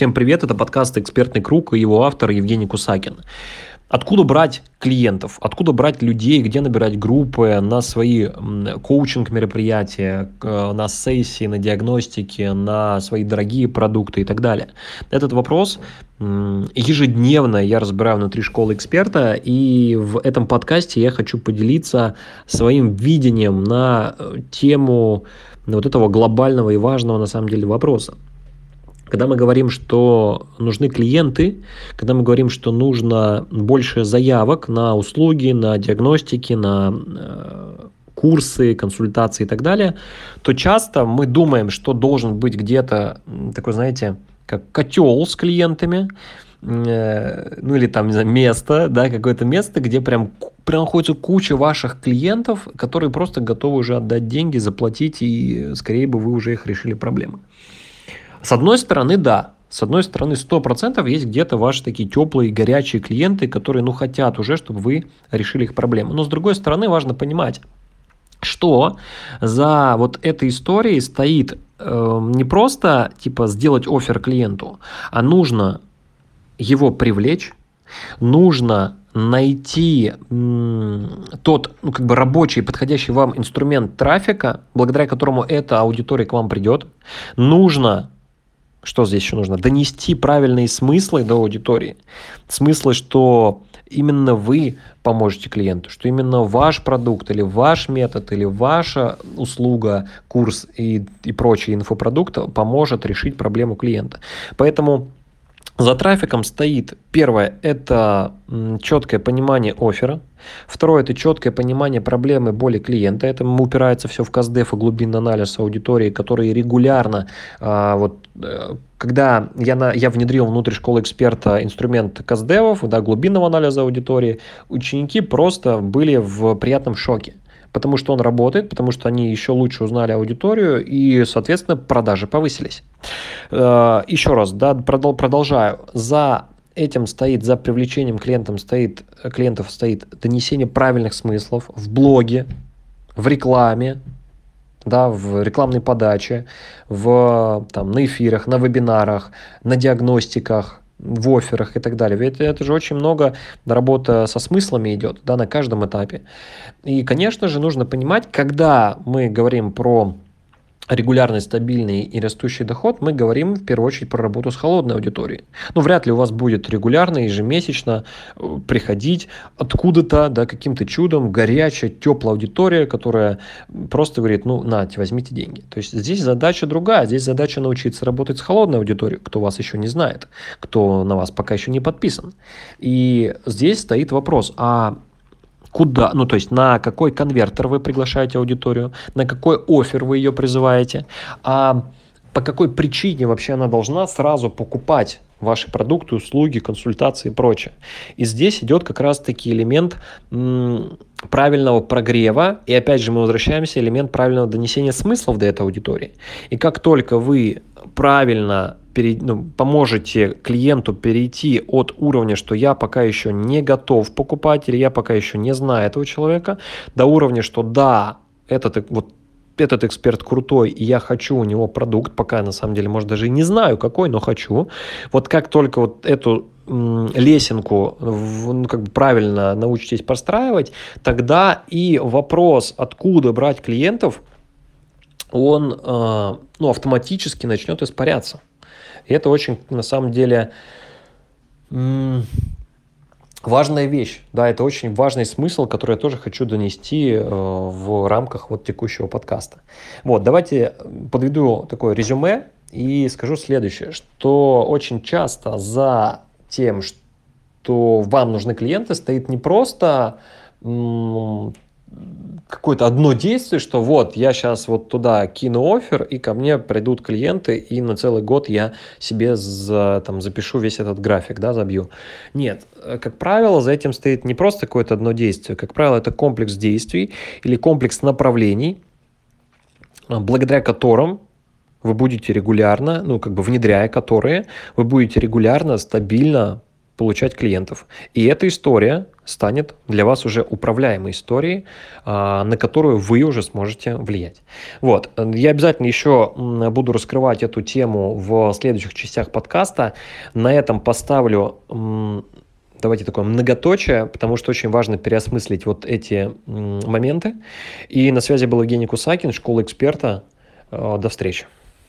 Всем привет, это подкаст «Экспертный круг» и его автор Евгений Кусакин. Откуда брать клиентов, откуда брать людей, где набирать группы на свои коучинг-мероприятия, на сессии, на диагностики, на свои дорогие продукты и так далее. Этот вопрос ежедневно я разбираю внутри школы эксперта, и в этом подкасте я хочу поделиться своим видением на э, тему вот этого глобального и важного на самом деле вопроса. Когда мы говорим, что нужны клиенты, когда мы говорим, что нужно больше заявок на услуги, на диагностики, на э, курсы, консультации и так далее, то часто мы думаем, что должен быть где-то такой, знаете, как котел с клиентами, э, ну или там, не знаю, место, да, какое-то место, где прям, прям находится куча ваших клиентов, которые просто готовы уже отдать деньги, заплатить, и скорее бы вы уже их решили проблемы. С одной стороны, да. С одной стороны, 100% есть где-то ваши такие теплые, горячие клиенты, которые, ну, хотят уже, чтобы вы решили их проблему. Но с другой стороны, важно понимать, что за вот этой историей стоит э, не просто, типа, сделать офер клиенту, а нужно его привлечь, нужно найти тот, ну, как бы рабочий, подходящий вам инструмент трафика, благодаря которому эта аудитория к вам придет. Нужно что здесь еще нужно? Донести правильные смыслы до аудитории. Смыслы, что именно вы поможете клиенту, что именно ваш продукт или ваш метод или ваша услуга, курс и, и прочий инфопродукт поможет решить проблему клиента. Поэтому за трафиком стоит, первое, это четкое понимание оффера, второе, это четкое понимание проблемы, боли клиента, это упирается все в КАЗДЕФ и глубинный анализ аудитории, которые регулярно, а, вот, э, когда я, на, я внедрил внутрь школы эксперта инструмент КАЗДЕВов, да, глубинного анализа аудитории, ученики просто были в приятном шоке потому что он работает, потому что они еще лучше узнали аудиторию и, соответственно, продажи повысились. Э, еще раз, да, продолжаю. За этим стоит, за привлечением клиентам стоит, клиентов стоит донесение правильных смыслов в блоге, в рекламе, да, в рекламной подаче, в, там, на эфирах, на вебинарах, на диагностиках, в офферах и так далее. Ведь это же очень много работа со смыслами идет, да, на каждом этапе. И, конечно же, нужно понимать, когда мы говорим про регулярный, стабильный и растущий доход, мы говорим в первую очередь про работу с холодной аудиторией. Ну, вряд ли у вас будет регулярно, ежемесячно э, приходить откуда-то, да, каким-то чудом горячая, теплая аудитория, которая просто говорит, ну, нате, возьмите деньги. То есть здесь задача другая, здесь задача научиться работать с холодной аудиторией, кто вас еще не знает, кто на вас пока еще не подписан. И здесь стоит вопрос, а куда, ну то есть на какой конвертер вы приглашаете аудиторию, на какой офер вы ее призываете, а по какой причине вообще она должна сразу покупать ваши продукты, услуги, консультации и прочее. И здесь идет как раз-таки элемент правильного прогрева, и опять же мы возвращаемся, элемент правильного донесения смыслов до этой аудитории. И как только вы правильно пере, ну, поможете клиенту перейти от уровня, что я пока еще не готов покупать, или я пока еще не знаю этого человека, до уровня, что да, этот вот этот эксперт крутой, и я хочу у него продукт, пока на самом деле, может, даже и не знаю какой, но хочу. Вот как только вот эту лесенку ну, как бы правильно научитесь простраивать, тогда и вопрос, откуда брать клиентов, он э, ну, автоматически начнет испаряться. И это очень, на самом деле, важная вещь. Да, это очень важный смысл, который я тоже хочу донести э, в рамках вот текущего подкаста. Вот, давайте подведу такое резюме и скажу следующее, что очень часто за тем, что вам нужны клиенты, стоит не просто какое-то одно действие, что вот я сейчас вот туда кину офер, и ко мне придут клиенты, и на целый год я себе за, там, запишу весь этот график, да, забью. Нет, э, как правило, за этим стоит не просто какое-то одно действие, как правило, это комплекс действий или комплекс направлений, а, благодаря которым вы будете регулярно, ну, как бы внедряя которые, вы будете регулярно, стабильно получать клиентов. И эта история станет для вас уже управляемой историей, а, на которую вы уже сможете влиять. Вот. Я обязательно еще буду раскрывать эту тему в следующих частях подкаста. На этом поставлю давайте такое многоточие, потому что очень важно переосмыслить вот эти моменты. И на связи был Евгений Кусакин, школа эксперта. Э, до встречи.